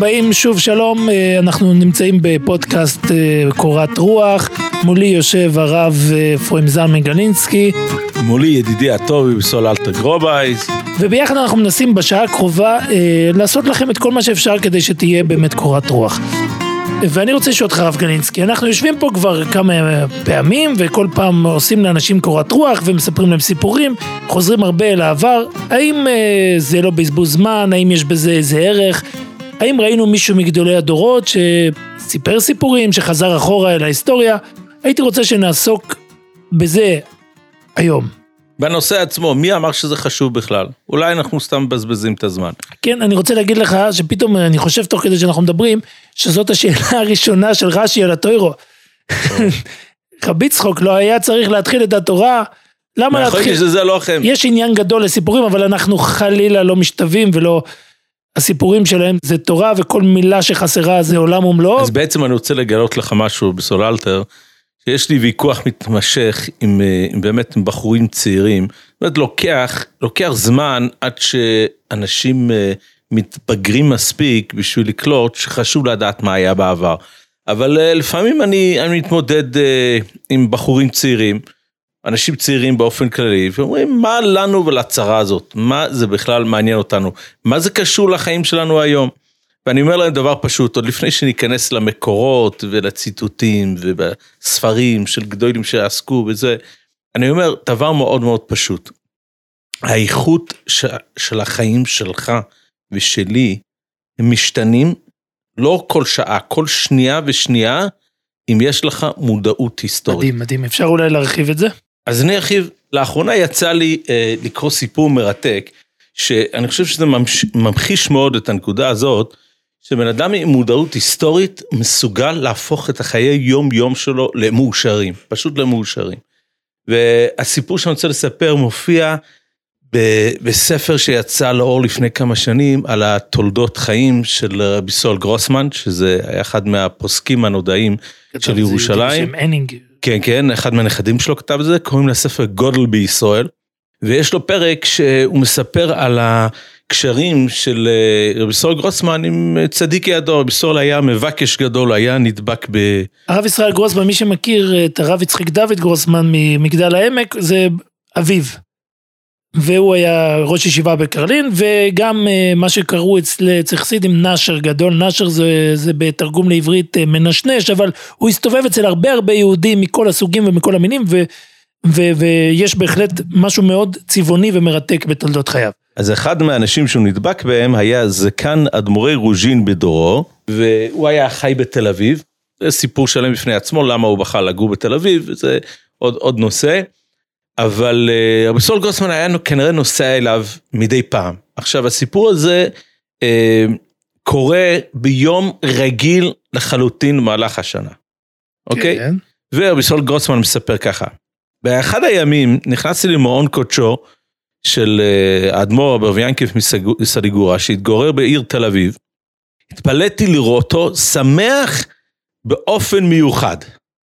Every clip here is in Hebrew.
הבאים, שוב שלום, אה, אנחנו נמצאים בפודקאסט אה, קורת רוח, מולי יושב הרב אה, אפרים זלמן גלינסקי. מולי ידידי הטוב בסול אלתר גרובייס. וביחד אנחנו מנסים בשעה הקרובה לעשות לכם את כל מה שאפשר כדי שתהיה באמת קורת רוח. ואני רוצה לשאול אותך הרב גלינסקי, אנחנו יושבים פה כבר כמה פעמים וכל פעם עושים לאנשים קורת רוח ומספרים להם סיפורים, חוזרים הרבה אל העבר, האם אה, זה לא בזבוז זמן, האם יש בזה איזה ערך, האם ראינו מישהו מגדולי הדורות שסיפר סיפורים, שחזר אחורה אל ההיסטוריה, הייתי רוצה שנעסוק בזה היום. בנושא עצמו, מי אמר שזה חשוב בכלל? אולי אנחנו סתם מבזבזים את הזמן. כן, אני רוצה להגיד לך שפתאום אני חושב תוך כדי שאנחנו מדברים, שזאת השאלה הראשונה של רש"י על הטוירו. רבי צחוק לא היה צריך להתחיל את התורה. למה להתחיל? שזה לא. יש עניין גדול לסיפורים, אבל אנחנו חלילה לא משתווים ולא... הסיפורים שלהם זה תורה וכל מילה שחסרה זה עולם ומלואו. אז בעצם אני רוצה לגלות לך משהו בסוללטר. שיש לי ויכוח מתמשך עם, אה, עם באמת עם בחורים צעירים, זאת אומרת לוקח, לוקח זמן עד שאנשים אה, מתבגרים מספיק בשביל לקלוט שחשוב לדעת מה היה בעבר. אבל אה, לפעמים אני, אני מתמודד עם בחורים צעירים, אנשים צעירים באופן כללי, ואומרים מה לנו ולצרה הזאת, מה זה בכלל מעניין אותנו, מה זה קשור לחיים שלנו היום. ואני אומר להם דבר פשוט, עוד לפני שניכנס למקורות ולציטוטים ובספרים של גדולים שעסקו בזה, אני אומר דבר מאוד מאוד פשוט. האיכות ש, של החיים שלך ושלי הם משתנים לא כל שעה, כל שנייה ושנייה, אם יש לך מודעות היסטורית. מדהים, מדהים. אפשר אולי להרחיב את זה? אז אני ארחיב. לאחרונה יצא לי אה, לקרוא סיפור מרתק, שאני חושב שזה ממחיש מאוד את הנקודה הזאת, שבן אדם עם מודעות היסטורית מסוגל להפוך את החיי יום יום שלו למאושרים, פשוט למאושרים. והסיפור שאני רוצה לספר מופיע בספר שיצא לאור לפני כמה שנים על התולדות חיים של רבי סול גרוסמן, שזה היה אחד מהפוסקים הנודעים של ירושלים. כן, כן, אחד מהנכדים שלו כתב את זה, קוראים לספר גודל בישראל, ויש לו פרק שהוא מספר על ה... קשרים של אה, רבי סול גרוסמן עם אה, צדיקי הדור, רבי סול היה מבקש גדול, היה נדבק ב... הרב ישראל גרוסמן, מי שמכיר את הרב יצחק דוד גרוסמן ממגדל העמק, זה אביו. והוא היה ראש ישיבה בקרלין, וגם אה, מה שקראו אצל חסידים נשר גדול, נשר זה, זה בתרגום לעברית מנשנש, אבל הוא הסתובב אצל הרבה הרבה יהודים מכל הסוגים ומכל המינים, ו, ו, ויש בהחלט משהו מאוד צבעוני ומרתק בתולדות חייו. אז אחד מהאנשים שהוא נדבק בהם היה זקן אדמו"רי רוז'ין בדורו, והוא היה חי בתל אביב. זה סיפור שלם בפני עצמו, למה הוא בחר לגור בתל אביב, זה עוד, עוד נושא. אבל אה, רבי סול גרוסמן היה כנראה נוסע אליו מדי פעם. עכשיו הסיפור הזה אה, קורה ביום רגיל לחלוטין במהלך השנה, אוקיי? כן. ורבי סול גרוסמן מספר ככה, באחד הימים נכנסתי למעון קודשו, של אה, האדמו"ר אברביאנקף מסדיגורה, שהתגורר בעיר תל אביב, התפלאתי לראותו שמח באופן מיוחד.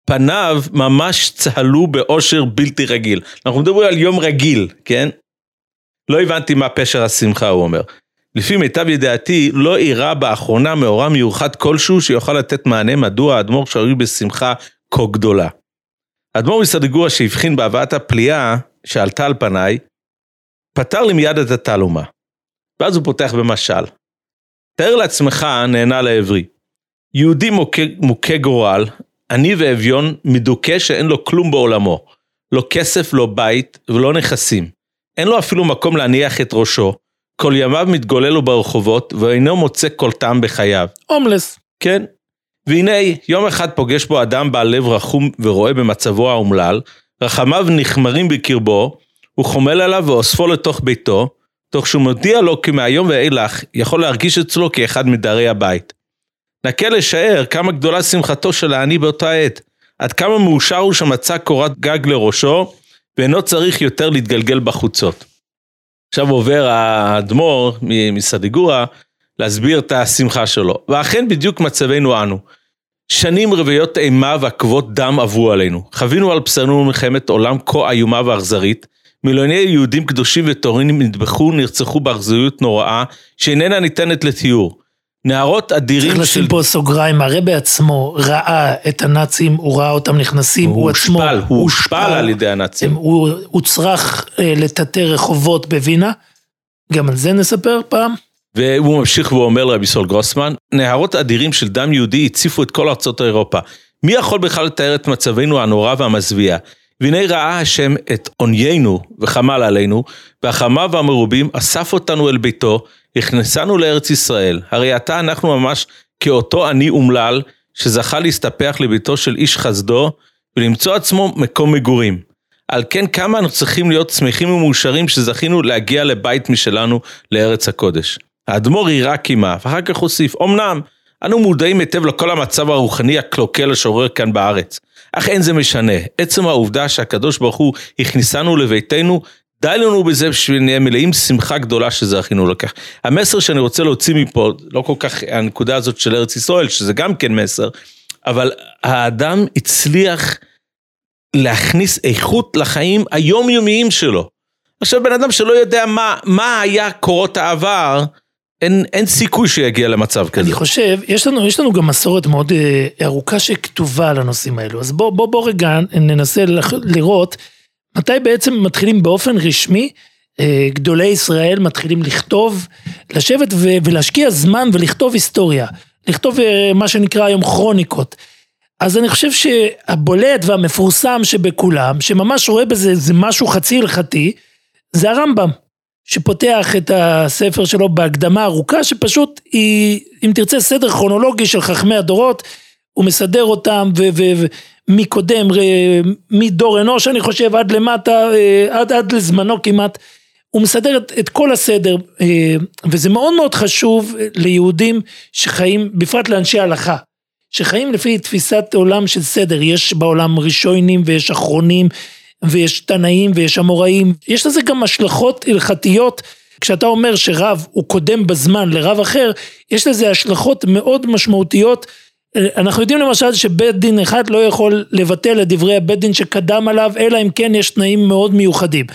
פניו ממש צהלו באושר בלתי רגיל. אנחנו מדברים על יום רגיל, כן? לא הבנתי מה פשר השמחה, הוא אומר. לפי מיטב ידיעתי, לא אירע באחרונה מאורע מיוחד כלשהו שיוכל לתת מענה מדוע האדמו"ר שרוי בשמחה כה גדולה. האדמו"ר מסדיגורה שהבחין בהבאת הפליאה שעלתה על פניי, פתר לי מיד את התעלומה. ואז הוא פותח במשל. תאר לעצמך, נהנה לעברי. יהודי מוכה גורל, עני ואביון, מדוכא שאין לו כלום בעולמו. לא כסף, לא בית ולא נכסים. אין לו אפילו מקום להניח את ראשו. כל ימיו מתגולל לו ברחובות, ואינו מוצא כל טעם בחייו. הומלס. כן. והנה, יום אחד פוגש בו אדם בעל לב רחום ורואה במצבו האומלל, רחמיו נחמרים בקרבו, הוא חומל עליו ואוספו לתוך ביתו, תוך שהוא מודיע לו כי מהיום ואילך יכול להרגיש אצלו כאחד מדרי הבית. נקה לשער כמה גדולה שמחתו של העני באותה עת, עד כמה מאושר הוא שמצא קורת גג לראשו, ואינו צריך יותר להתגלגל בחוצות. עכשיו עובר האדמו"ר מסדיגורה להסביר את השמחה שלו, ואכן בדיוק מצבנו אנו. שנים רוויות אימה ועקבות דם עברו עלינו. חווינו על בשרנו מלחמת עולם כה איומה ואכזרית, מיליוני יהודים קדושים וטורינים נטבחו, נרצחו באכזריות נוראה, שאיננה ניתנת לתיאור. נהרות אדירים צריך של... לשים פה סוגריים, הרי בעצמו ראה את הנאצים, הוא ראה אותם נכנסים, הוא, הוא עצמו הושפל, הוא הושפל על ידי הנאצים. הם- הוא הוצרך אה, לטאטא רחובות בווינה, גם על זה נספר פעם. והוא ממשיך ואומר לרבי סול גרוסמן, נהרות אדירים של דם יהודי הציפו את כל ארצות אירופה. מי יכול בכלל לתאר את מצבנו הנורא והמזוויע? והנה ראה השם את עוניינו וחמל עלינו, והחמיו המרובים אסף אותנו אל ביתו, הכנסנו לארץ ישראל. הרי עתה אנחנו ממש כאותו עני אומלל, שזכה להסתפח לביתו של איש חסדו, ולמצוא עצמו מקום מגורים. על כן כמה אנחנו צריכים להיות שמחים ומאושרים שזכינו להגיע לבית משלנו לארץ הקודש. האדמו"ר יראה קימה, ואחר כך הוסיף, אמנם, אנו מודעים היטב לכל המצב הרוחני הקלוקל השורר כאן בארץ. אך אין זה משנה, עצם העובדה שהקדוש ברוך הוא הכניסנו לביתנו, די לנו בזה בשביל נהיה מלאים שמחה גדולה שזכינו לכך. המסר שאני רוצה להוציא מפה, לא כל כך הנקודה הזאת של ארץ ישראל, שזה גם כן מסר, אבל האדם הצליח להכניס איכות לחיים היומיומיים שלו. עכשיו בן אדם שלא יודע מה, מה היה קורות העבר, אין, אין סיכוי שיגיע למצב כזה. אני חושב, יש לנו, יש לנו גם מסורת מאוד אה, ארוכה שכתובה על הנושאים האלו, אז בוא, בוא, בוא רגע ננסה לח- לראות מתי בעצם מתחילים באופן רשמי, אה, גדולי ישראל מתחילים לכתוב, לשבת ו- ולהשקיע זמן ולכתוב היסטוריה, לכתוב אה, מה שנקרא היום כרוניקות. אז אני חושב שהבולט והמפורסם שבכולם, שממש רואה בזה איזה משהו חצי הלכתי, זה הרמב"ם, שפותח את הספר שלו בהקדמה ארוכה, שפשוט היא, אם תרצה, סדר כרונולוגי של חכמי הדורות, הוא מסדר אותם, ו- ו- ומקודם, ר- מדור אנוש, אני חושב, עד למטה, אה, עד, עד לזמנו כמעט, הוא מסדר את, את כל הסדר, אה, וזה מאוד מאוד חשוב ליהודים שחיים, בפרט לאנשי הלכה. שחיים לפי תפיסת עולם של סדר, יש בעולם ראשונים ויש אחרונים ויש תנאים ויש אמוראים, יש לזה גם השלכות הלכתיות, כשאתה אומר שרב הוא קודם בזמן לרב אחר, יש לזה השלכות מאוד משמעותיות, אנחנו יודעים למשל שבית דין אחד לא יכול לבטל את דברי הבית דין שקדם עליו, אלא אם כן יש תנאים מאוד מיוחדים.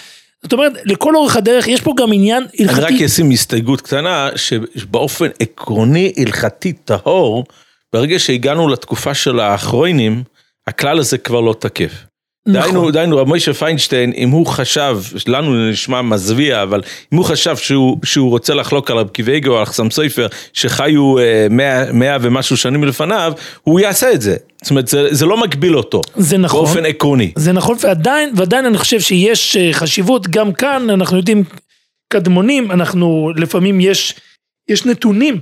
זאת אומרת, לכל אורך הדרך יש פה גם עניין אני רק הלכתי. אשים הסתייגות קטנה, שבאופן עקרוני הלכתי טהור, ברגע שהגענו לתקופה של האחרונים, הכלל הזה כבר לא תקף. נכון. דהיינו, דהיינו, רב מוישה פיינשטיין, אם הוא חשב, לנו נשמע מזוויע, אבל אם הוא חשב שהוא, שהוא רוצה לחלוק על רב קיוויגו על חסם סופר, שחיו אה, מאה, מאה ומשהו שנים לפניו, הוא יעשה את זה. זאת אומרת, זה, זה לא מגביל אותו. זה נכון. באופן עקרוני. זה נכון, ועדיין, ועדיין אני חושב שיש אה, חשיבות, גם כאן אנחנו יודעים, קדמונים, אנחנו לפעמים יש, יש נתונים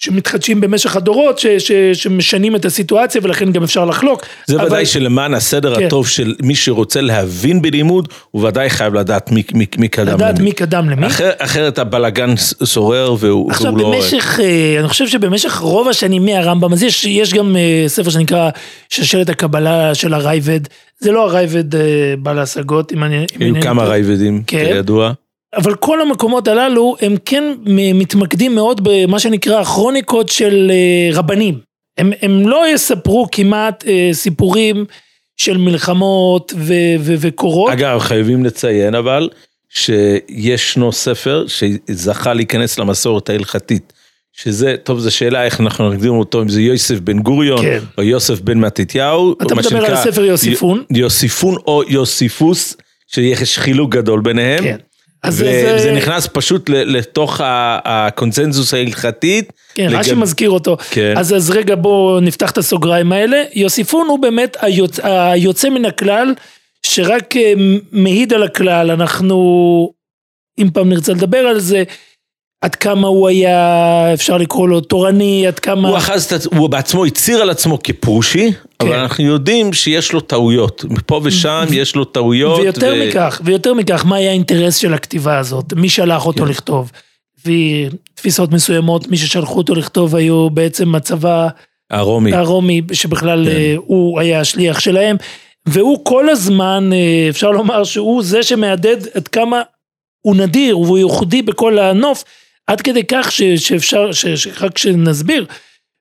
שמתחדשים במשך הדורות, ש, ש, שמשנים את הסיטואציה ולכן גם אפשר לחלוק. זה אבל- ודאי שלמען הסדר כן. הטוב של מי שרוצה להבין בלימוד, הוא ודאי חייב לדעת מי, מי, מי קדם לדעת למי. מי קדם למי. אחר, אחרת הבלגן שורר והוא, עכשיו והוא לא... במשך, אה, אני חושב שבמשך רוב השנים מהרמב"ם, אז יש, יש גם אה, ספר שנקרא שושלת הקבלה של הרייבד, זה לא הרייבד אה, בעל ההשגות, אם אני... היו כמה. רייבדים, כן. כידוע. אבל כל המקומות הללו הם כן מתמקדים מאוד במה שנקרא כרוניקות של אה, רבנים. הם, הם לא יספרו כמעט אה, סיפורים של מלחמות ו- ו- וקורות. אגב, חייבים לציין אבל, שישנו ספר שזכה להיכנס למסורת ההלכתית. שזה, טוב, זו שאלה איך אנחנו נגדיר אותו, אם זה יוסף בן גוריון, כן. או יוסף בן מתתיהו. אתה מדבר על שנקרא הספר יוסיפון. י- יוסיפון או יוסיפוס, שיש חילוק גדול ביניהם. כן. אז וזה זה- נכנס פשוט לתוך הקונצנזוס ההלכתית. כן, לגב- רש"י מזכיר אותו. כן. אז, אז רגע בואו נפתח את הסוגריים האלה. יוסיפון הוא באמת היוצא, היוצא מן הכלל, שרק אה, מעיד על הכלל. אנחנו, אם פעם נרצה לדבר על זה, עד כמה הוא היה, אפשר לקרוא לו תורני, עד כמה... הוא אחז הוא בעצמו הצהיר על עצמו כפרושי, אבל כן. אנחנו יודעים שיש לו טעויות. מפה ושם יש לו טעויות. ויותר ו- מכך, ויותר מכך, מה היה האינטרס של הכתיבה הזאת? מי שלח אותו כן. לכתוב? לפי תפיסות מסוימות, מי ששלחו אותו לכתוב היו בעצם הצבא הרומי. הרומי, שבכלל כן. אה, הוא היה השליח שלהם, והוא כל הזמן, אה, אפשר לומר שהוא זה שמהדהד עד כמה הוא נדיר והוא ייחודי בכל הנוף, עד כדי כך ש, שאפשר, ש, שרק שנסביר,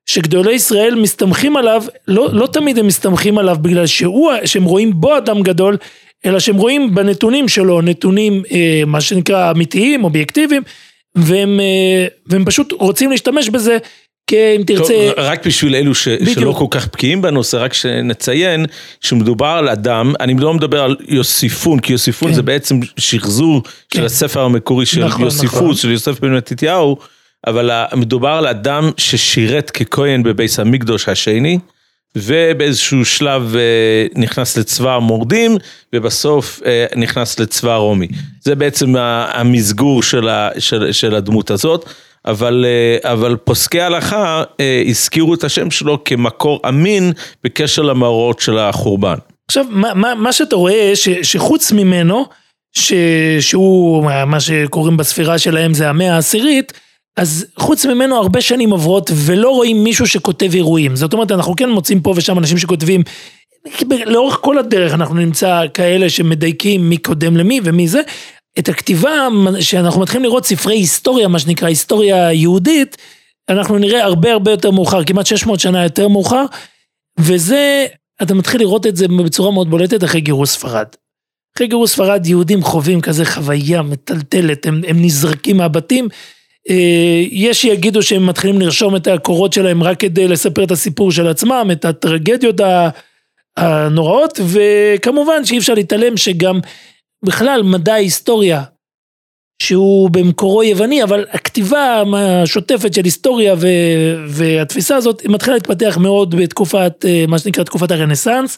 שגדולי ישראל מסתמכים עליו, לא, לא תמיד הם מסתמכים עליו בגלל שהוא, שהם רואים בו אדם גדול, אלא שהם רואים בנתונים שלו, נתונים אה, מה שנקרא אמיתיים, אובייקטיביים, והם, אה, והם פשוט רוצים להשתמש בזה אם תרצה... טוב, רק בשביל אלו ש... שלא כל כך בקיאים בנושא, רק שנציין שמדובר על אדם, אני לא מדבר על יוסיפון, כי יוסיפון כן. זה בעצם שחזור כן. של הספר המקורי של נכון, יוסיפוס, נכון. של יוסף בן מתתיהו, אבל מדובר על אדם ששירת ככהן בביס המקדוש השני. ובאיזשהו שלב אה, נכנס לצבא המורדים, ובסוף אה, נכנס לצבא הרומי. זה בעצם המסגור של, ה, של, של הדמות הזאת, אבל, אה, אבל פוסקי ההלכה הזכירו את השם שלו כמקור אמין בקשר למאורעות של החורבן. עכשיו, מה, מה, מה שאתה רואה, ש, שחוץ ממנו, ש, שהוא, מה שקוראים בספירה שלהם זה המאה העשירית, אז חוץ ממנו הרבה שנים עוברות ולא רואים מישהו שכותב אירועים. זאת אומרת, אנחנו כן מוצאים פה ושם אנשים שכותבים, לאורך כל הדרך אנחנו נמצא כאלה שמדייקים מי קודם למי ומי זה. את הכתיבה, שאנחנו מתחילים לראות ספרי היסטוריה, מה שנקרא היסטוריה יהודית, אנחנו נראה הרבה הרבה יותר מאוחר, כמעט 600 שנה יותר מאוחר, וזה, אתה מתחיל לראות את זה בצורה מאוד בולטת אחרי גירוש ספרד. אחרי גירוש ספרד יהודים חווים כזה חוויה מטלטלת, הם, הם נזרקים מהבתים. אה, יש שיגידו שהם מתחילים לרשום את הקורות שלהם רק כדי לספר את הסיפור של עצמם, את הטרגדיות הנוראות, וכמובן שאי אפשר להתעלם שגם בכלל מדע ההיסטוריה, שהוא במקורו יווני, אבל הכתיבה השוטפת של היסטוריה ו, והתפיסה הזאת מתחילה להתפתח מאוד בתקופת, אה, מה שנקרא תקופת הרנסאנס,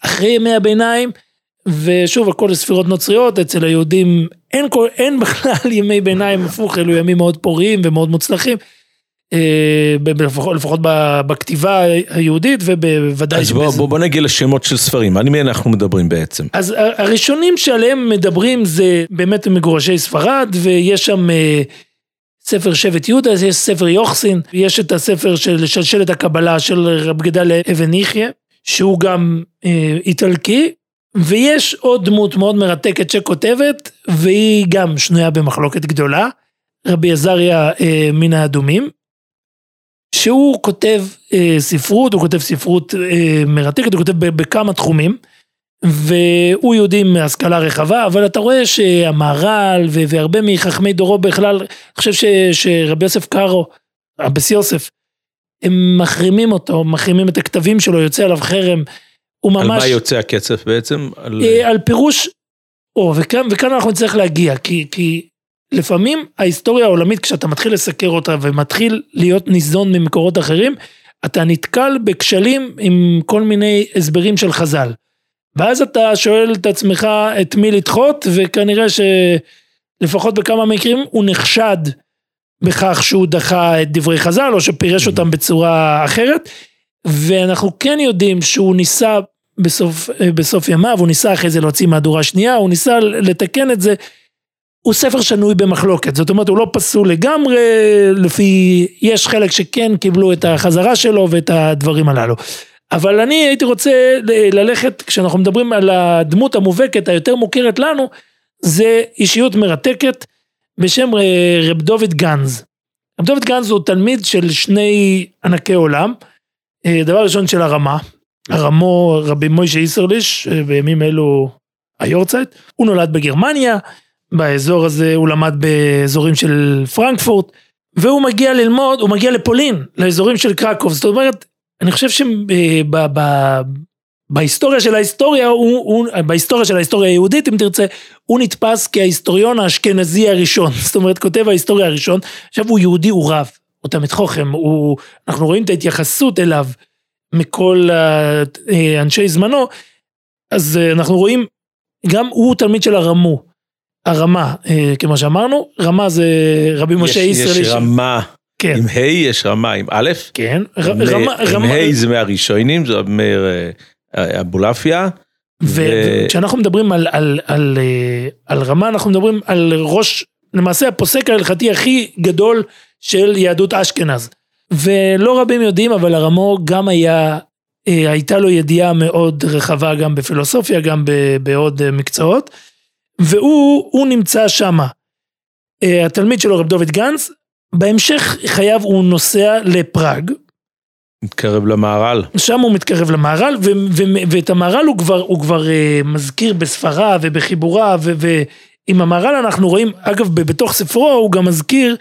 אחרי ימי הביניים, ושוב הכל ספירות נוצריות, אצל היהודים אין, כל, אין בכלל ימי ביניים הפוך, אלו ימים מאוד פוריים ומאוד מוצלחים. אה, לפחות, בכתיבה היהודית ובוודאי... אז בוא, בוא, בוא נגיע לשמות של ספרים, על מי אנחנו מדברים בעצם? אז הראשונים שעליהם מדברים זה באמת מגורשי ספרד ויש שם אה, ספר שבט יהודה, יש ספר יוחסין, יש את הספר של שלשלת הקבלה של רב גדל אבן יחיא, שהוא גם אה, איטלקי, ויש עוד דמות מאוד מרתקת שכותבת, והיא גם שנויה במחלוקת גדולה, רבי עזריה אה, מן האדומים, שהוא כותב אה, ספרות, הוא כותב ספרות אה, מרתקת, הוא כותב בכמה תחומים, והוא יהודי מהשכלה רחבה, אבל אתה רואה שהמהר"ל והרבה מחכמי דורו בכלל, אני חושב ש, שרבי יוסף קארו, אבס יוסף, הם מחרימים אותו, מחרימים את הכתבים שלו, יוצא עליו חרם. הוא ממש... על מה יוצא הקצף בעצם? על, אה, על פירוש, או, וכאן, וכאן אנחנו נצטרך להגיע, כי, כי לפעמים ההיסטוריה העולמית, כשאתה מתחיל לסקר אותה ומתחיל להיות ניזון ממקורות אחרים, אתה נתקל בכשלים עם כל מיני הסברים של חז"ל. ואז אתה שואל את עצמך את מי לדחות, וכנראה שלפחות בכמה מקרים הוא נחשד בכך שהוא דחה את דברי חז"ל, או שפירש אותם בצורה אחרת. ואנחנו כן יודעים שהוא ניסה בסוף, בסוף ימיו, הוא ניסה אחרי זה להוציא מהדורה שנייה, הוא ניסה לתקן את זה. הוא ספר שנוי במחלוקת, זאת אומרת הוא לא פסול לגמרי, לפי, יש חלק שכן קיבלו את החזרה שלו ואת הדברים הללו. אבל אני הייתי רוצה ללכת, כשאנחנו מדברים על הדמות המובהקת היותר מוכרת לנו, זה אישיות מרתקת בשם רב דוד גנז. רב דוד גנז הוא תלמיד של שני ענקי עולם, אה, דבר ראשון של הרמה, הרמו רבי מוישה איסרליש, אה, בימים אלו היורצייט, הוא נולד בגרמניה, באזור הזה הוא למד באזורים של פרנקפורט, והוא מגיע ללמוד, הוא מגיע לפולין, לאזורים של קרקוב, זאת אומרת, אני חושב שבהיסטוריה של ההיסטוריה, הוא, הוא, בהיסטוריה של ההיסטוריה היהודית, אם תרצה, הוא נתפס כהיסטוריון האשכנזי הראשון, זאת אומרת, כותב ההיסטוריה הראשון, עכשיו הוא יהודי, הוא רב, הוא תלמיד חוכם, הוא, אנחנו רואים את ההתייחסות אליו מכל אה, אנשי זמנו, אז אה, אנחנו רואים, גם הוא תלמיד של הרמו, הרמה, אה, כמו שאמרנו, רמה זה רבי משה ישראל. יש רמה. כן. עם ה' יש רמה, עם א', כן, רמה, עם ה' זה מהראשונים, זה אומר אבולעפיה. וכשאנחנו מדברים על, על, על, על רמה, אנחנו מדברים על ראש, למעשה הפוסק ההלכתי הכי גדול של יהדות אשכנז. ולא רבים יודעים, אבל הרמו גם היה, אה, הייתה לו ידיעה מאוד רחבה גם בפילוסופיה, גם בעוד אה, מקצועות, והוא נמצא שמה. אה, התלמיד שלו, רב דוד גנץ, בהמשך חייו הוא נוסע לפראג. מתקרב למהר"ל. שם הוא מתקרב למהר"ל, ואת המהר"ל הוא כבר, הוא כבר מזכיר בספרה ובחיבורה, ועם המהר"ל אנחנו רואים, אגב, בתוך ספרו הוא גם מזכיר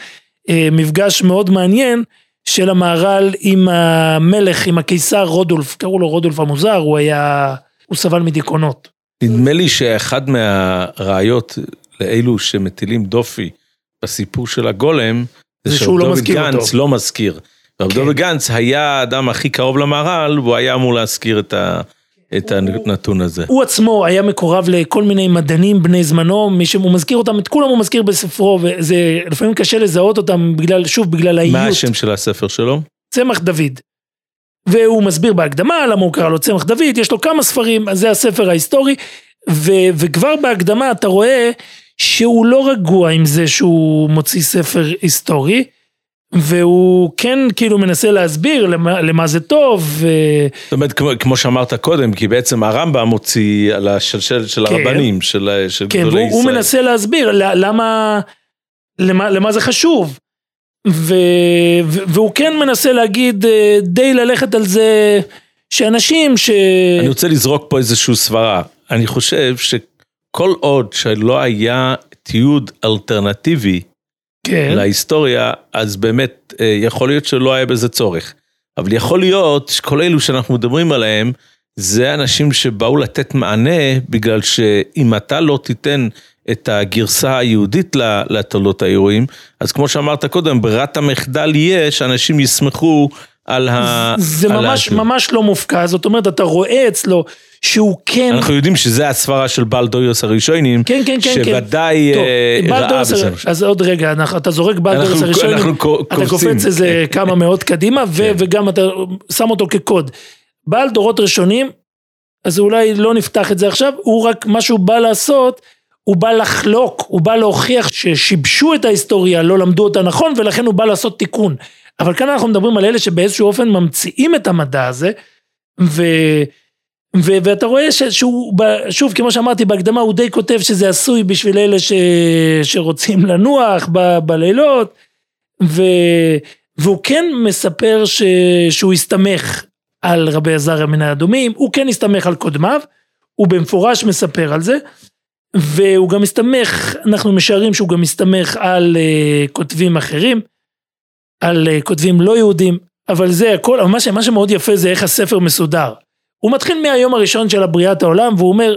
מפגש מאוד מעניין של המהר"ל עם המלך, עם הקיסר רודולף, קראו לו רודולף המוזר, הוא היה, הוא סבל מדיכאונות. נדמה לי שאחד מהראיות לאלו שמטילים דופי בסיפור של הגולם, זה שהוא לא מזכיר אותו. גנץ לא מזכיר. רב כן. דוד גנץ היה האדם הכי קרוב למהר"ל, והוא היה אמור להזכיר את, ה, את הנתון הזה. הוא עצמו היה מקורב לכל מיני מדענים בני זמנו, מי שהוא מזכיר אותם, את כולם הוא מזכיר בספרו, וזה לפעמים קשה לזהות אותם בגלל, שוב, בגלל האיות. מה השם של הספר שלו? צמח דוד. והוא מסביר בהקדמה למה הוא קרא לו צמח דוד, יש לו כמה ספרים, אז זה הספר ההיסטורי, ו, וכבר בהקדמה אתה רואה שהוא לא רגוע עם זה שהוא מוציא ספר היסטורי, והוא כן כאילו מנסה להסביר למה, למה זה טוב. ו... זאת אומרת, כמו, כמו שאמרת קודם, כי בעצם הרמב"ם מוציא על השלשלת של כן. הרבנים, של, של כן, גדולי והוא, ישראל. הוא מנסה להסביר למה, למה, למה זה חשוב. ו, והוא כן מנסה להגיד, אה, די ללכת על זה, שאנשים ש... אני רוצה לזרוק פה איזושהי סברה. אני חושב שכל עוד שלא היה תיעוד אלטרנטיבי כן, להיסטוריה, אז באמת אה, יכול להיות שלא היה בזה צורך. אבל יכול להיות שכל אלו שאנחנו מדברים עליהם, זה אנשים שבאו לתת מענה, בגלל שאם אתה לא תיתן את הגרסה היהודית לתולדות האירועים, אז כמו שאמרת קודם, ברירת המחדל יהיה שאנשים יסמכו על ה... זה על ממש, ה- ממש לא מופקע, זאת אומרת, אתה רואה אצלו שהוא כן... אנחנו יודעים שזה הסברה של בלדוריוס הראשונים, כן, כן, כן, כן. שוודאי טוב, אה, ראה בזה. אז עוד רגע, אנחנו- אתה זורק אנחנו- הראשון, אנחנו אתה קופצים. קופץ איזה כמה מאות קדימה, ו- כן. וגם אתה שם אותו כקוד. בעל דורות ראשונים, אז אולי לא נפתח את זה עכשיו, הוא רק, מה שהוא בא לעשות, הוא בא לחלוק, הוא בא להוכיח ששיבשו את ההיסטוריה, לא למדו אותה נכון, ולכן הוא בא לעשות תיקון. אבל כאן אנחנו מדברים על אלה שבאיזשהו אופן ממציאים את המדע הזה, ו... ו- ואתה רואה ש- שהוא, שוב כמו שאמרתי בהקדמה הוא די כותב שזה עשוי בשביל אלה ש- שרוצים לנוח ב- בלילות ו- והוא כן מספר ש- שהוא הסתמך על רבי עזריה מן האדומים, הוא כן הסתמך על קודמיו, הוא במפורש מספר על זה והוא גם מסתמך, אנחנו משערים שהוא גם מסתמך על uh, כותבים אחרים, על uh, כותבים לא יהודים, אבל זה הכל, אבל מה, ש- מה שמאוד יפה זה איך הספר מסודר. הוא מתחיל מהיום הראשון של הבריאת העולם והוא אומר,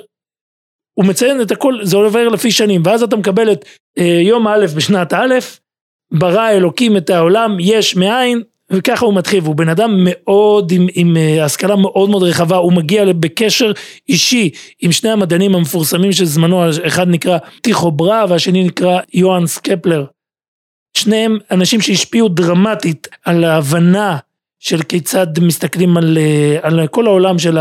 הוא מציין את הכל, זה עובר לפי שנים, ואז אתה מקבל את אה, יום א' בשנת א', ברא אלוקים את העולם יש מאין, וככה הוא מתחיל, והוא בן אדם מאוד עם, עם אה, השכלה מאוד מאוד רחבה, הוא מגיע בקשר אישי עם שני המדענים המפורסמים של זמנו, אחד נקרא טיכו ברה והשני נקרא יוהאנס קפלר. שניהם אנשים שהשפיעו דרמטית על ההבנה של כיצד מסתכלים על, אה, על כל העולם של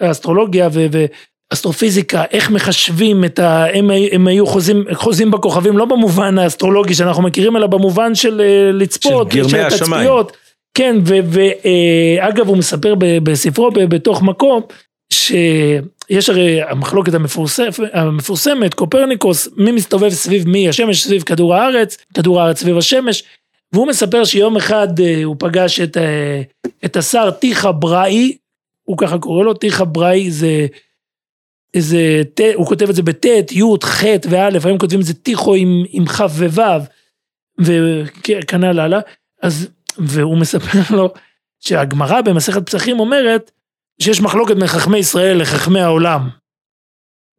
האסטרולוגיה ו- ואסטרופיזיקה, איך מחשבים את ה... הם, הם היו חוזים, חוזים בכוכבים, לא במובן האסטרולוגי שאנחנו מכירים, אלא במובן של אה, לצפות, של גרמי השמיים. כן, ואגב הוא מספר ב- בספרו ב- בתוך מקום, שיש הרי המחלוקת המפורסמת, המפורסמת, קופרניקוס, מי מסתובב סביב מי, השמש סביב כדור הארץ, כדור הארץ סביב השמש, והוא מספר שיום אחד אה, הוא פגש את, אה, את השר טיחה בראי, הוא ככה קורא לו, טיחה בראי זה, זה, ת, הוא כותב את זה בט', י', ח' וא', היום כותבים את זה טיחו עם, עם כ' וו', וכנ"ל הלאה, אז, והוא מספר לו שהגמרא במסכת פסחים אומרת שיש מחלוקת בין חכמי ישראל לחכמי העולם.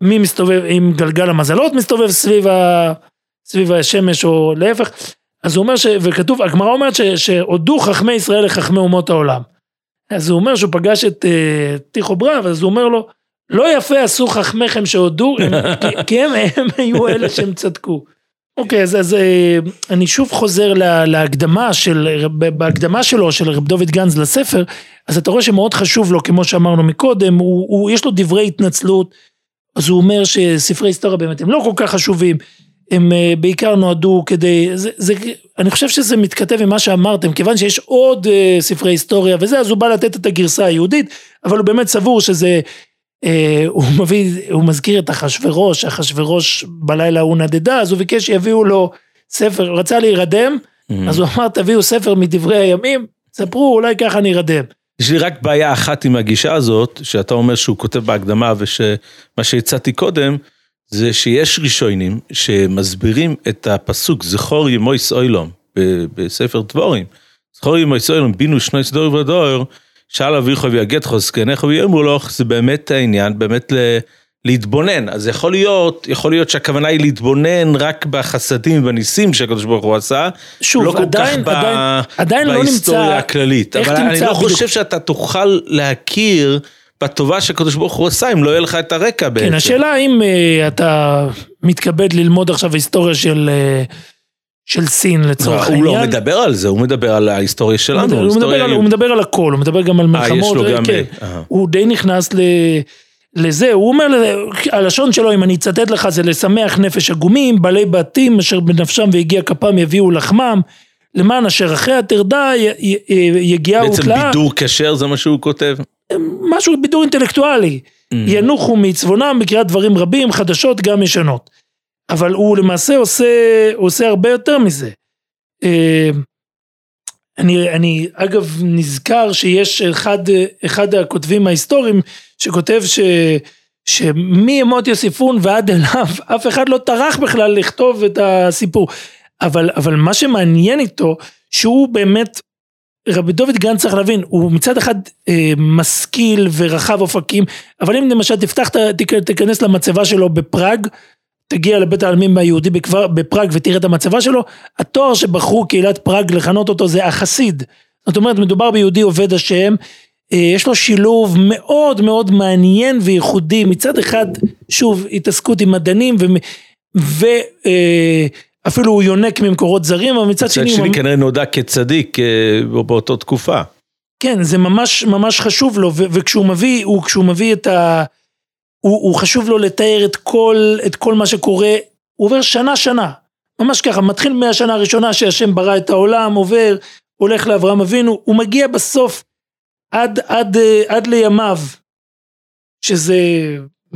מי מסתובב, אם גלגל המזלות מסתובב סביב, ה, סביב השמש או להפך, אז הוא אומר, ש, וכתוב, הגמרא אומרת שהודו חכמי ישראל לחכמי אומות העולם. אז הוא אומר שהוא פגש את uh, טיחו ברב, אז הוא אומר לו, לא יפה עשו חכמיכם שהודו, כי, הם, הם היו אלה שהם צדקו. אוקיי, אז, אז אה, אני שוב חוזר לה, להקדמה של, בהקדמה שלו, של רב דוד גנז לספר, אז אתה רואה שמאוד חשוב לו, כמו שאמרנו מקודם, הוא, הוא, יש לו דברי התנצלות, אז הוא אומר שספרי היסטוריה באמת הם לא כל כך חשובים, הם אה, בעיקר נועדו כדי, זה, זה, אני חושב שזה מתכתב עם מה שאמרתם, כיוון שיש עוד אה, ספרי היסטוריה וזה, אז הוא בא לתת את הגרסה היהודית, אבל הוא באמת סבור שזה, הוא מביא, הוא מזכיר את אחשורוש, אחשורוש בלילה ההוא נדדה, אז הוא ביקש שיביאו לו ספר, רצה להירדם, אז הוא אמר תביאו ספר מדברי הימים, ספרו אולי ככה נירדם. יש לי רק בעיה אחת עם הגישה הזאת, שאתה אומר שהוא כותב בהקדמה, ושמה שהצעתי קודם, זה שיש ראשונים שמסבירים את הפסוק זכור ימויס אוילום בספר דבורים. זכור עם הישראל בינו שני סדור ודור, שאל אביך ויגדך זקניך ויאמרו לך, זה באמת העניין, באמת ל... להתבונן, אז יכול להיות, יכול להיות שהכוונה היא להתבונן רק בחסדים ובניסים שהקדוש ברוך הוא עשה, שוב, לא כל עדיין, כך ב... עדיין, עדיין לא בהיסטוריה נמצא, הכללית, אבל אני לא בדיוק? חושב שאתה תוכל להכיר בטובה שהקדוש ברוך הוא עשה, אם לא יהיה לך את הרקע בעצם. כן, השאלה האם uh, אתה מתכבד ללמוד עכשיו היסטוריה של, uh, של סין לצורך הוא העניין. לא מדבר על זה, הוא מדבר על ההיסטוריה שלנו. הוא מדבר, הוא, על, הוא מדבר על הכל, הוא מדבר גם על אה, יש מלחמות, לו גם... כן. אה. הוא די נכנס ל... לזה, הוא אומר, הלשון שלו, אם אני אצטט לך, זה לשמח נפש עגומים, בעלי בתים אשר בנפשם והגיע כפם יביאו לחמם, למען אשר אחרי י- יגיעה בעצם ותלאה, בידור כשר זה מה שהוא כותב. משהו בידור אינטלקטואלי, Mm. ינוחו מעצבונם בקריאת דברים רבים, חדשות גם ישנות. אבל הוא למעשה עושה, הוא עושה הרבה יותר מזה. אה, אני, אני אגב נזכר שיש אחד, אחד הכותבים ההיסטוריים שכותב ש, שמימות יוסיפון ועד אליו אף אחד לא טרח בכלל לכתוב את הסיפור. אבל, אבל מה שמעניין איתו שהוא באמת רבי דוד גן צריך להבין, הוא מצד אחד אה, משכיל ורחב אופקים, אבל אם למשל תפתח, תיכנס למצבה שלו בפראג, תגיע לבית העלמין היהודי בפראג ותראה את המצבה שלו, התואר שבחרו קהילת פראג לכנות אותו זה החסיד. זאת אומרת, מדובר ביהודי עובד השם, אה, יש לו שילוב מאוד מאוד מעניין וייחודי, מצד אחד, שוב, התעסקות עם מדענים, ואפילו הוא יונק ממקורות זרים, אבל מצד מצד שני, הוא שני כנראה נודע כצדיק אה, באותה תקופה. כן, זה ממש ממש חשוב לו, ו- וכשהוא מביא, הוא, כשהוא מביא את ה... הוא, הוא חשוב לו לתאר את כל, את כל מה שקורה, הוא עובר שנה שנה, ממש ככה, מתחיל מהשנה הראשונה שהשם ברא את העולם, עובר, הולך לאברהם אבינו, הוא מגיע בסוף עד, עד, אה, עד לימיו, שזה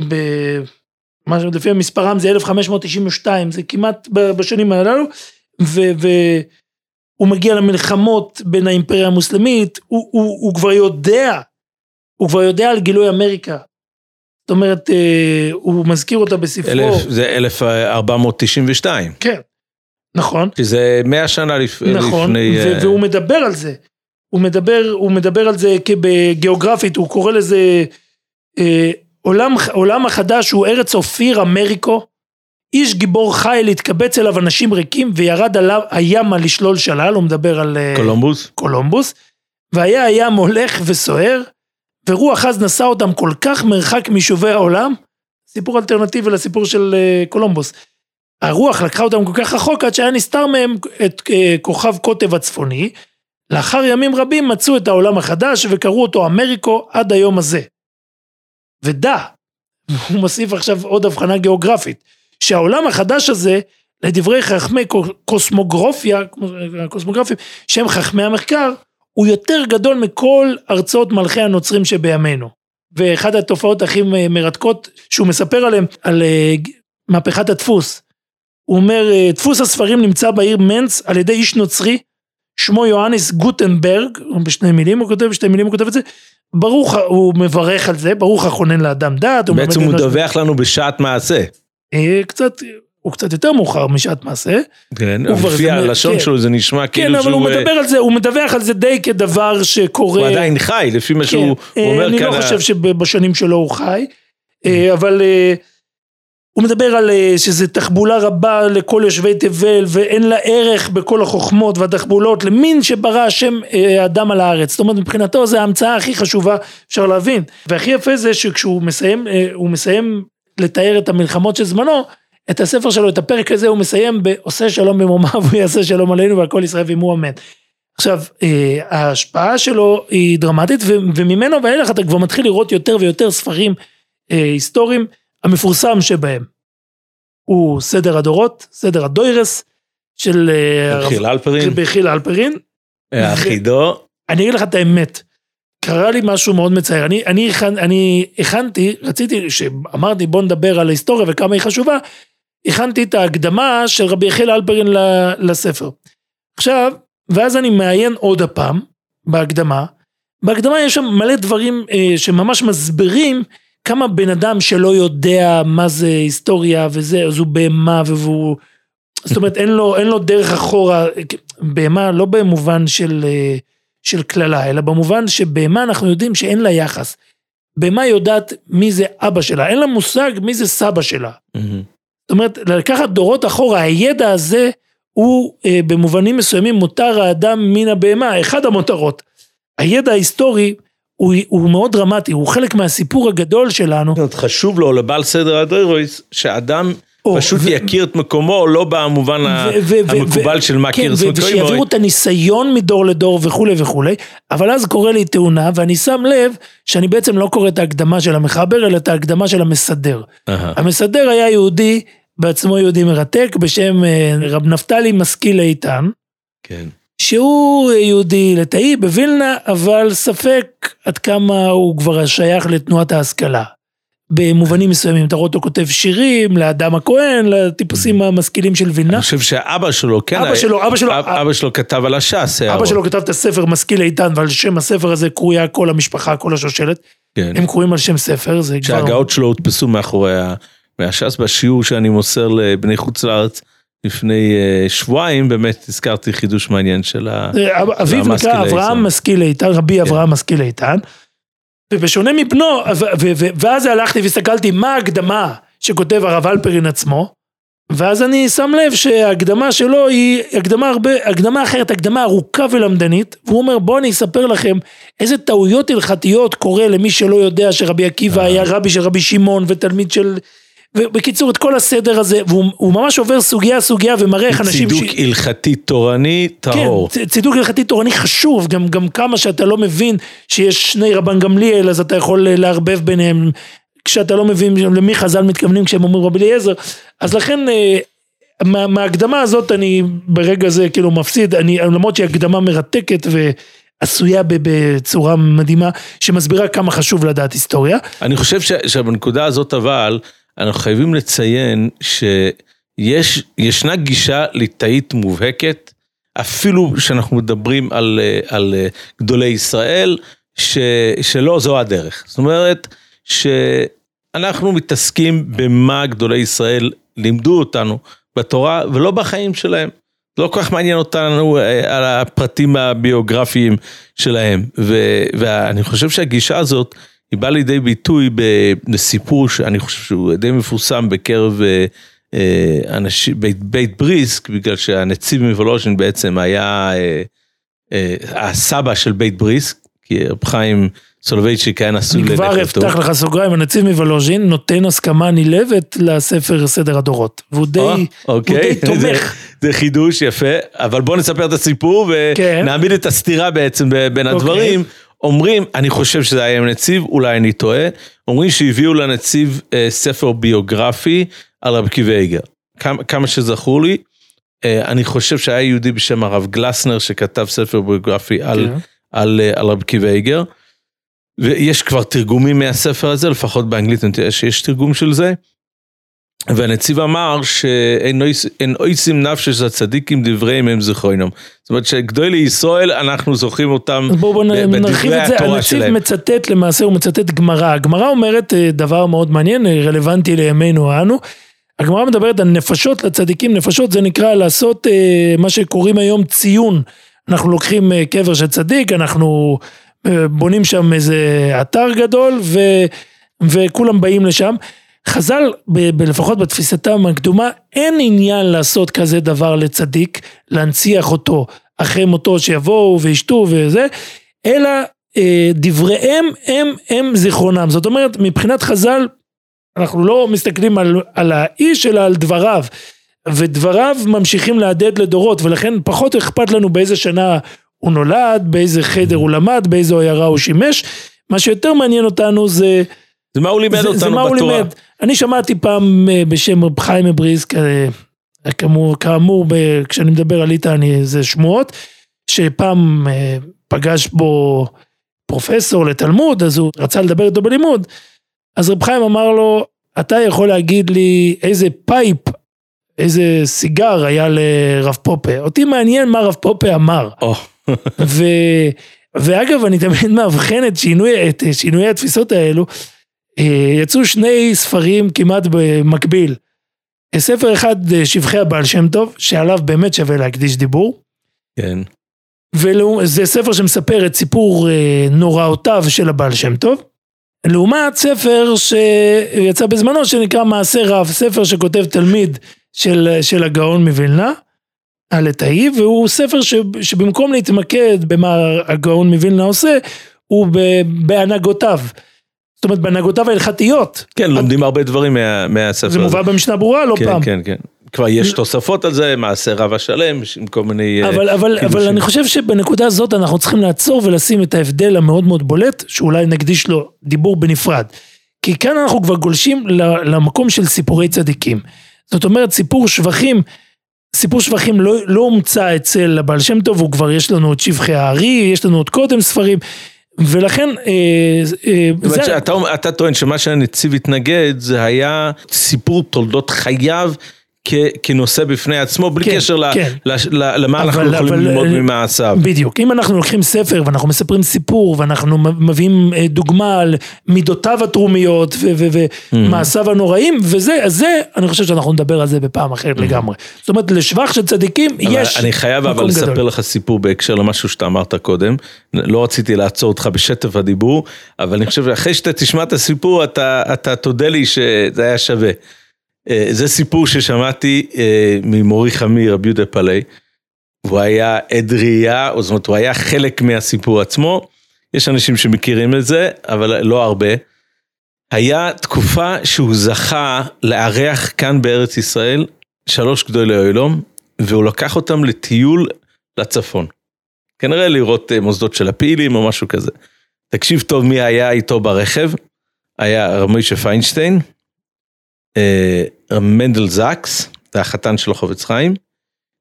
ב... מה שלפי המספרם זה 1592, זה כמעט בשנים הללו, ו... ו הוא מגיע למלחמות בין האימפריה המוסלמית, הוא, הוא, הוא כבר יודע, הוא כבר יודע על גילוי אמריקה. זאת אומרת, אה, הוא מזכיר אותה בספרו. אלף- זה 1492, כן, נכון, שזה 100 שנה לפ- נכון, לפני... ו- אה, והוא מדבר על זה. הוא מדבר, הוא מדבר על זה כבגיאוגרפית, הוא קורא לזה אה, עולם, עולם החדש הוא ארץ אופיר אמריקו, איש גיבור חיל התקבץ אליו אנשים ריקים וירד עליו הימה לשלול שלל, הוא מדבר על... אה, קולומבוס? קולומבוס, והיה הים הולך וסוער, ורוח עז נשא אותם כל כך מרחק מיישובי העולם, סיפור אלטרנטיבי לסיפור של אה, קולומבוס. הרוח לקחה אותם כל כך רחוק עד שהיה נסתר מהם את אה, כוכב קוטב הצפוני, לאחר ימים רבים מצאו את העולם החדש וקראו אותו אמריקו עד היום הזה. ודע, הוא מוסיף עכשיו עוד הבחנה גיאוגרפית, שהעולם החדש הזה, לדברי חכמי קו- קוסמוגרופיה, קוסמוגרפים, שהם חכמי המחקר, הוא יותר גדול מכל ארצות מלכי הנוצרים שבימינו. ואחת התופעות הכי מרתקות שהוא מספר עליהן, על אה, מהפכת הדפוס. הוא אומר, אה, דפוס הספרים נמצא בעיר מנץ על ידי איש נוצרי, שמו יוהנס גוטנברג, בשני מילים הוא כותב, בשתי מילים הוא כותב את זה, ברוך, הוא מברך על זה, ברוך החונן לאדם דעת. בעצם הוא מדווח לנו בשעת מעשה. אה, קצת, הוא קצת יותר מאוחר משעת מעשה. כן, לפי הלשון כן. שלו זה נשמע כן, כאילו אבל הוא שהוא... אה, מדבר על זה, הוא מדווח על זה די כדבר שקורה. הוא עדיין חי, לפי מה כן, שהוא אה, אומר אני כאן. לא ה- חושב שבשנים שלו הוא חי, אה, אבל אה, הוא מדבר על שזה תחבולה רבה לכל יושבי תבל ואין לה ערך בכל החוכמות והתחבולות למין שברא השם אה, אדם על הארץ. זאת אומרת מבחינתו זה ההמצאה הכי חשובה אפשר להבין. והכי יפה זה שכשהוא מסיים, הוא מסיים לתאר את המלחמות של זמנו, את הספר שלו, את הפרק הזה הוא מסיים בעושה שלום במרומיו ויעשה שלום עלינו ועל כל ישראל ועמו אמן. עכשיו, אה, ההשפעה שלו היא דרמטית, וממנו ואילך אתה כבר מתחיל לראות יותר ויותר ספרים אה, היסטוריים, המפורסם שבהם הוא סדר הדורות, סדר הדוירס, של אה, הרב- חיל אלפרין, בחיל אלפרין. אחידו, אני אגיד לך את האמת, קרה לי משהו מאוד מצער, אני, אני, אני הכנתי, רציתי, שאמרתי בוא נדבר על ההיסטוריה וכמה היא חשובה, הכנתי את ההקדמה של רבי יחיאל אלפרין לספר. עכשיו, ואז אני מעיין עוד הפעם בהקדמה, בהקדמה יש שם מלא דברים אה, שממש מסבירים כמה בן אדם שלא יודע מה זה היסטוריה וזה, אז הוא בהמה והוא זאת אומרת, אין לו, אין לו דרך אחורה, בהמה לא במובן של, אה, של קללה, אלא במובן שבהמה אנחנו יודעים שאין לה יחס. בהמה יודעת מי זה אבא שלה, אין לה מושג מי זה סבא שלה. זאת אומרת, לקחת דורות אחורה, הידע הזה הוא אה, במובנים מסוימים מותר האדם מן הבהמה, אחד המותרות. הידע ההיסטורי הוא, הוא מאוד דרמטי, הוא חלק מהסיפור הגדול שלנו. חשוב לו, לבעל סדר הדרויס, שאדם פשוט ו... יכיר את מקומו, לא במובן ו- ו- המקובל ו- של מכיר כן, ושיעבירו את הניסיון מדור לדור וכולי וכולי, אבל אז קורה לי תאונה, ואני שם לב שאני בעצם לא קורא את ההקדמה של המחבר, אלא את ההקדמה של המסדר. Uh-huh. המסדר היה יהודי, בעצמו יהודי מרתק, בשם אה, רב נפתלי משכיל איתן. כן. שהוא יהודי לטאי בווילנה, אבל ספק עד כמה הוא כבר שייך לתנועת ההשכלה. במובנים מסוימים, אתה רואה אותו כותב שירים לאדם הכהן, לטיפוסים המשכילים של וילנה. אני חושב שאבא שלו, כן, אבא שלו, אבא שלו, אבא שלו כתב על הש"ס. אבא שלו כתב את הספר משכיל איתן, ועל שם הספר הזה קרויה כל המשפחה, כל השושלת. כן. הם קרויים על שם ספר, זה כבר... שההגאות שלו הודפסו מאחורי הש"ס, בשיעור שאני מוסר לבני חוץ לארץ. לפני uh, שבועיים באמת הזכרתי חידוש מעניין של המשכיל איתן. אביו נקרא אברהם משכיל איתן, רבי כן. אברהם משכיל איתן. ובשונה מבנו, ואז הלכתי והסתכלתי מה ההקדמה שכותב הרב אלפרין עצמו, ואז אני שם לב שההקדמה שלו היא הקדמה הרבה, הקדמה אחרת, הקדמה ארוכה ולמדנית, והוא אומר בואו אני אספר לכם איזה טעויות הלכתיות קורה למי שלא יודע שרבי עקיבא היה רבי של רבי שמעון ותלמיד של ובקיצור את כל הסדר הזה והוא ממש עובר סוגיה סוגיה ומראה איך אנשים צידוק ש... הלכתי תורני טהור. כן, צידוק הלכתי תורני חשוב גם, גם כמה שאתה לא מבין שיש שני רבן גמליאל אז אתה יכול לערבב ביניהם כשאתה לא מבין למי חז"ל מתכוונים כשהם אומרים רבי אליעזר אז לכן אה, מה, מההקדמה הזאת אני ברגע זה כאילו מפסיד אני למרות שהיא הקדמה מרתקת ו... עשויה בצורה מדהימה שמסבירה כמה חשוב לדעת היסטוריה. אני חושב שבנקודה הזאת אבל אנחנו חייבים לציין שיש, ישנה גישה ליטאית מובהקת, אפילו שאנחנו מדברים על, על גדולי ישראל, ש, שלא זו הדרך. זאת אומרת, שאנחנו מתעסקים במה גדולי ישראל לימדו אותנו בתורה ולא בחיים שלהם. לא כל כך מעניין אותנו אה, על הפרטים הביוגרפיים שלהם. ו, ואני חושב שהגישה הזאת היא באה לידי ביטוי בסיפור שאני חושב שהוא די מפורסם בקרב אה, אה, אנשים, בית, בית בריסק, בגלל שהנציב מוולוז'ין בעצם היה אה, הסבא של בית בריסק, כי רב חיים סולובייצ'יק היה נשוי לנכדתו. אני כבר אפתח לך סוגריים, הנציב מוולוז'ין נותן הסכמה נלהבת לספר סדר הדורות, והוא די, אוקיי. הוא די תומך. זה, זה חידוש יפה, אבל בוא נספר את הסיפור כן. ונעמיד כן. את הסתירה בעצם בין אוקיי. הדברים. אומרים, אני חושב שזה היה עם נציב, אולי אני טועה, אומרים שהביאו לנציב אה, ספר ביוגרפי על רב קיוויגר. כמה, כמה שזכור לי, אה, אני חושב שהיה יהודי בשם הרב גלסנר שכתב ספר ביוגרפי על, כן. על, על, על רב קיוויגר. ויש כבר תרגומים מהספר הזה, לפחות באנגלית אני יודע שיש תרגום של זה. והנציב אמר שאין אויסים נפשש של הצדיקים דבריהם הם זכרוינם. זאת אומרת שגדולי ישראל אנחנו זוכרים אותם בואו נרחיב את זה, הנציב מצטט למעשה הוא מצטט גמרא, הגמרא אומרת אה, דבר מאוד מעניין, אה, רלוונטי לימינו אנו. הגמרא מדברת על נפשות לצדיקים, נפשות זה נקרא לעשות אה, מה שקוראים היום ציון. אנחנו לוקחים קבר של צדיק, אנחנו בונים שם איזה אתר גדול ו, וכולם באים לשם. חז"ל, לפחות בתפיסתם הקדומה, אין עניין לעשות כזה דבר לצדיק, להנציח אותו אחרי מותו שיבואו וישתו וזה, אלא אה, דבריהם הם, הם זיכרונם. זאת אומרת, מבחינת חז"ל, אנחנו לא מסתכלים על, על האיש, אלא על דבריו. ודבריו ממשיכים להדהד לדורות, ולכן פחות אכפת לנו באיזה שנה הוא נולד, באיזה חדר הוא למד, באיזו עיירה הוא שימש. מה שיותר מעניין אותנו זה... זה מה הוא לימד זה, אותנו זה בתורה. הוא לימד. אני שמעתי פעם אה, בשם רב חיים מבריסק, אה, כאמור, כאמור כשאני מדבר על איתן זה שמועות, שפעם אה, פגש בו פרופסור לתלמוד, אז הוא רצה לדבר איתו בלימוד, אז רב חיים אמר לו, אתה יכול להגיד לי איזה pipe, איזה סיגר היה לרב פופה, אותי מעניין מה רב פופה אמר. Oh. ו... ואגב, אני תמיד מאבחן את שינוי, את שינויי התפיסות האלו, יצאו שני ספרים כמעט במקביל. ספר אחד, אה, שבחי הבעל שם טוב, שעליו באמת שווה להקדיש דיבור. כן. וזה ספר שמספר את סיפור אה, נוראותיו של הבעל שם טוב. לעומת ספר שיצא בזמנו שנקרא מעשה רב, ספר שכותב תלמיד של, של הגאון מווילנה, הלטאי, והוא ספר ש, שבמקום להתמקד במה הגאון מווילנה עושה, הוא בהנהגותיו. זאת אומרת בהנהגותיו ההלכתיות. כן, לומדים הרבה דברים מה, מהספר זה מובא במשנה ברורה לא כן, פעם. כן, כן. כבר יש תוספות על זה, מעשה רב השלם, עם כל מיני... אה, אבל, אבל, אבל אני חושב שבנקודה הזאת אנחנו צריכים לעצור ולשים את ההבדל המאוד מאוד בולט, שאולי נקדיש לו דיבור בנפרד. כי כאן אנחנו כבר גולשים למקום של סיפורי צדיקים. זאת אומרת, סיפור שבחים, סיפור שבחים לא, לא הומצא אצל הבעל שם טוב, הוא כבר יש לנו את שבחי הארי, יש לנו עוד קודם ספרים. ולכן... אה, אה, אתה טוען שמה שהנציב התנגד זה היה סיפור תולדות חייו כנושא בפני עצמו, בלי כן, קשר כן. למה אנחנו אבל, יכולים אבל, ללמוד ממעשיו. בדיוק, אם אנחנו לוקחים ספר ואנחנו מספרים סיפור ואנחנו מביאים אה, דוגמה על מידותיו התרומיות ומעשיו mm. הנוראים, וזה, אז זה, אני חושב שאנחנו נדבר על זה בפעם אחרת mm. לגמרי. זאת אומרת, לשבח של צדיקים יש אני חייב אבל לספר גדול. לך סיפור בהקשר למשהו שאתה אמרת קודם, לא רציתי לעצור אותך בשטף הדיבור, אבל אני חושב שאחרי שאתה תשמע את הסיפור, אתה, אתה תודה לי שזה היה שווה. אה, זה סיפור ששמעתי אה, ממורי חמי, רבי יהודה פלאי. והוא היה עד ראייה, זאת אומרת, הוא היה חלק מהסיפור עצמו. יש אנשים שמכירים את זה, אבל לא הרבה. היה תקופה שהוא זכה לארח כאן בארץ ישראל שלוש גדולי אוילום, והוא לקח אותם לטיול לצפון. כנראה לראות אה, מוסדות של הפעילים או משהו כזה. תקשיב טוב מי היה איתו ברכב, היה רב מוישה פיינשטיין, מנדל זקס, זה החתן של החובץ חיים.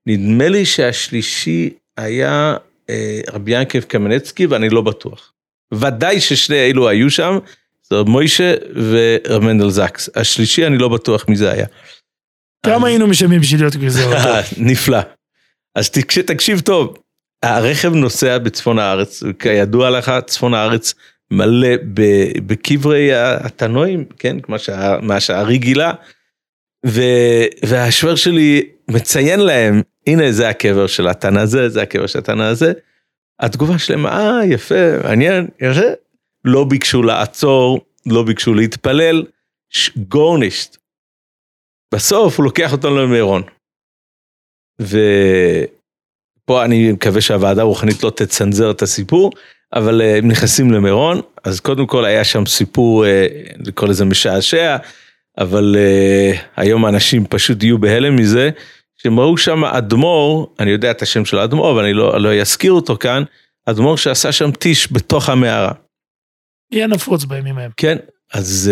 נדמה לי שהשלישי היה אה, רבי ינקב קמנצקי ואני לא בטוח. ודאי ששני אלו היו שם, זה רב מוישה ורב מנדל זקס. השלישי אני לא בטוח מי זה היה. כמה היינו משלמים בשביל להיות כזה? נפלא. אז תקשיב טוב, הרכב נוסע בצפון הארץ, כידוע לך, צפון הארץ מלא בקברי התנועים, כן, מה שהארי גילה. והשוור שלי מציין להם, הנה זה הקבר של התנא הזה, זה הקבר של התנא הזה. התגובה שלהם, אה, יפה, מעניין, יפה. לא ביקשו לעצור, לא ביקשו להתפלל, גורנישט. בסוף הוא לוקח אותנו למירון. ופה אני מקווה שהוועדה הרוחנית לא תצנזר את הסיפור, אבל אה, הם נכנסים למירון, אז קודם כל היה שם סיפור, לקרוא אה, לזה משעשע, אבל אה, היום האנשים פשוט יהיו בהלם מזה, שהם ראו שם אדמו"ר, אני יודע את השם של האדמו"ר, אבל אני לא, לא אזכיר אותו כאן, אדמו"ר שעשה שם טיש בתוך המערה. יהיה נפוץ בימים ההם. כן, אז,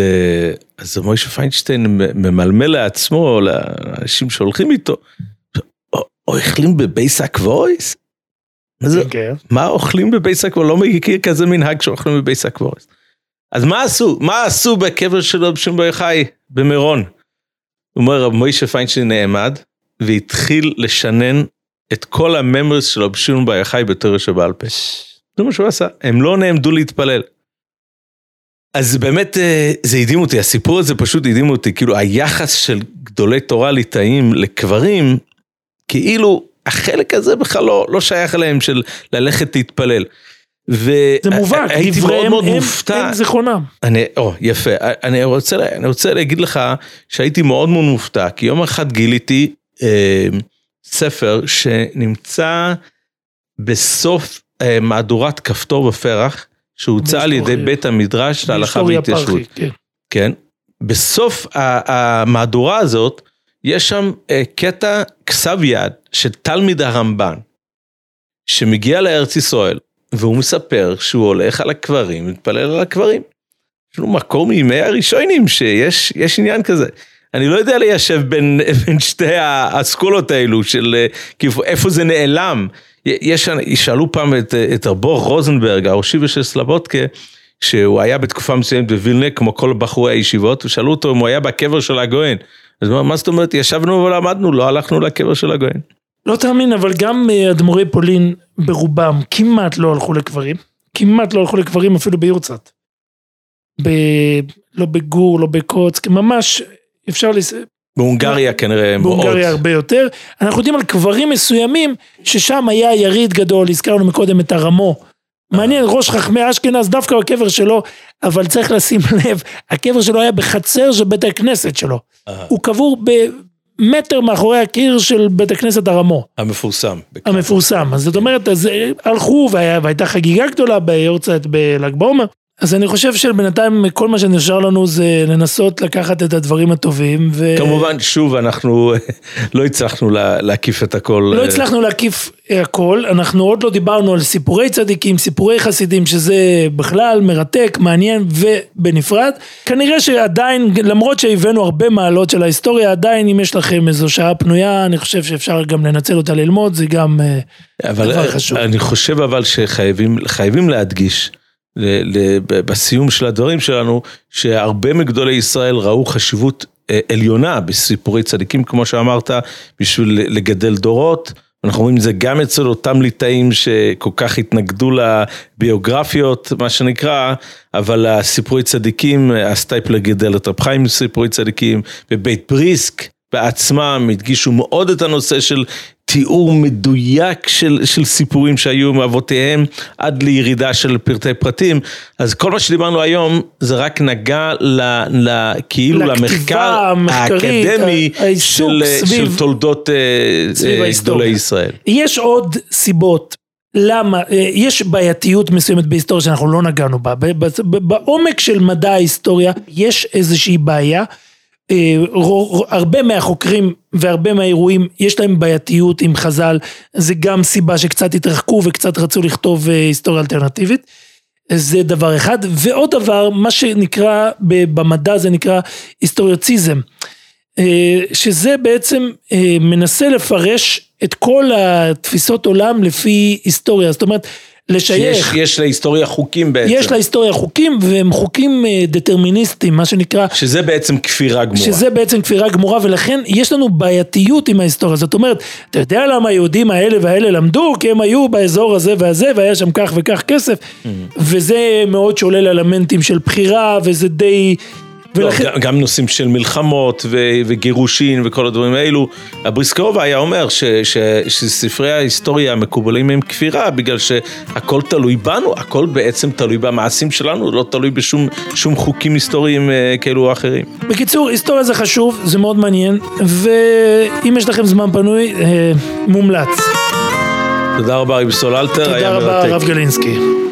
אז מוישה פיינשטיין ממלמל לעצמו, לאנשים שהולכים איתו, אוכלים בבייס קוורוס? מה, כן. מה אוכלים בבייס קוורוס? לא מכיר כזה מנהג שאוכלים בבייס קוורוס. אז מה עשו? מה עשו בקבר של רב שמעון בר יוחאי במירון? הוא אומר רב מוישה פיינשטיין נעמד והתחיל לשנן את כל הממרס של רב שמעון בר יוחאי בתור שבעל פה. זה מה שהוא עשה, הם לא נעמדו להתפלל. אז באמת אה, זה הדהים אותי, הסיפור הזה פשוט הדהים אותי, כאילו היחס של גדולי תורה ליטאים לקברים, כאילו החלק הזה בכלל לא, לא שייך אליהם של ללכת להתפלל. זה מובהק, דבריהם הם, הם זיכרונם. אני, או, יפה. אני רוצה, אני רוצה להגיד לך שהייתי מאוד מאוד מופתע, כי יום אחד גיליתי אה, ספר שנמצא בסוף אה, מהדורת כפתור ופרח, שהוצא על ידי בית המדרש להלכה והתיישבות. כן. כן. בסוף המהדורה הזאת, יש שם אה, קטע כסב יד של תלמיד הרמב"ן, שמגיע לארץ ישראל, והוא מספר שהוא הולך על הקברים, מתפלל על הקברים. יש לנו מקור מימי הראשונים שיש עניין כזה. אני לא יודע ליישב בין, בין שתי האסכולות האלו של כאילו איפה זה נעלם. יש, שאלו פעם את, את רבו רוזנברג, הראשי של סלבודקה, שהוא היה בתקופה מסוימת בווילנה כמו כל בחורי הישיבות, ושאלו אותו אם הוא היה בקבר של הגויין. אז מה זאת אומרת, ישבנו ולמדנו, לא הלכנו לקבר של הגויין. לא תאמין, אבל גם אה, אדמו"רי פולין ברובם כמעט לא הלכו לקברים, כמעט לא הלכו לקברים אפילו ביורצת. ב... לא בגור, לא בקוץ, ממש אפשר, לס... בהונגריה כנראה מאוד. בהונגריה הרבה יותר. אנחנו יודעים על קברים מסוימים ששם היה יריד גדול, הזכרנו מקודם את הרמו. מעניין, ראש חכמי אשכנז, דווקא בקבר שלו, אבל צריך לשים לב, הקבר שלו היה בחצר של בית הכנסת שלו. הוא קבור במטר מאחורי הקיר של בית הכנסת הרמו. המפורסם. המפורסם. אז זאת אומרת, אז אה, הלכו והייתה חגיגה גדולה ביורצייט בל"ג בעומר. אז אני חושב שבינתיים כל מה שנשאר לנו זה לנסות לקחת את הדברים הטובים. ו... כמובן, שוב, אנחנו לא הצלחנו לה, להקיף את הכל. לא הצלחנו להקיף הכל, אנחנו עוד לא דיברנו על סיפורי צדיקים, סיפורי חסידים, שזה בכלל מרתק, מעניין ובנפרד. כנראה שעדיין, למרות שהבאנו הרבה מעלות של ההיסטוריה, עדיין אם יש לכם איזו שעה פנויה, אני חושב שאפשר גם לנצל אותה ללמוד, זה גם אבל דבר חשוב. אני חושב אבל שחייבים להדגיש. בסיום של הדברים שלנו, שהרבה מגדולי ישראל ראו חשיבות אה, עליונה בסיפורי צדיקים, כמו שאמרת, בשביל לגדל דורות. אנחנו רואים את זה גם אצל אותם ליטאים שכל כך התנגדו לביוגרפיות, מה שנקרא, אבל הסיפורי צדיקים, הסטייפלר גידל את רב חיים סיפורי צדיקים, ובית בריסק בעצמם הדגישו מאוד את הנושא של תיאור מדויק של, של סיפורים שהיו מאבותיהם עד לירידה של פרטי פרטים, אז כל מה שדיברנו היום זה רק נגע ל, ל, כאילו למחקר האקדמי של, של תולדות אה, גדולי ישראל. יש עוד סיבות למה, אה, יש בעייתיות מסוימת בהיסטוריה שאנחנו לא נגענו בה, בעומק של מדע ההיסטוריה יש איזושהי בעיה. אה, הרבה מהחוקרים והרבה מהאירועים יש להם בעייתיות עם חז"ל, זה גם סיבה שקצת התרחקו וקצת רצו לכתוב אה, היסטוריה אלטרנטיבית. זה דבר אחד, ועוד דבר, מה שנקרא במדע זה נקרא היסטוריוציזם, אה, שזה בעצם מנסה לפרש את כל התפיסות עולם לפי היסטוריה, זאת אומרת לשייך. שיש, יש להיסטוריה חוקים בעצם. יש להיסטוריה חוקים והם חוקים אה, דטרמיניסטיים, מה שנקרא. שזה בעצם כפירה גמורה. שזה בעצם כפירה גמורה ולכן יש לנו בעייתיות עם ההיסטוריה. זאת אומרת, אתה יודע למה היהודים האלה והאלה למדו? כי הם היו באזור הזה והזה והיה שם כך וכך כסף. Mm-hmm. וזה מאוד שולל אלמנטים של בחירה וזה די... ולכן... לא, גם נושאים של מלחמות ו, וגירושין וכל הדברים האלו. הבריסקרובה היה אומר ש, ש, שספרי ההיסטוריה המקובלים הם כפירה, בגלל שהכל תלוי בנו, הכל בעצם תלוי במעשים שלנו, לא תלוי בשום חוקים היסטוריים אה, כאלו או אחרים. בקיצור, היסטוריה זה חשוב, זה מאוד מעניין, ואם יש לכם זמן פנוי, אה, מומלץ. תודה רבה, רבי סוללטר, תודה רבה, הרב גלינסקי.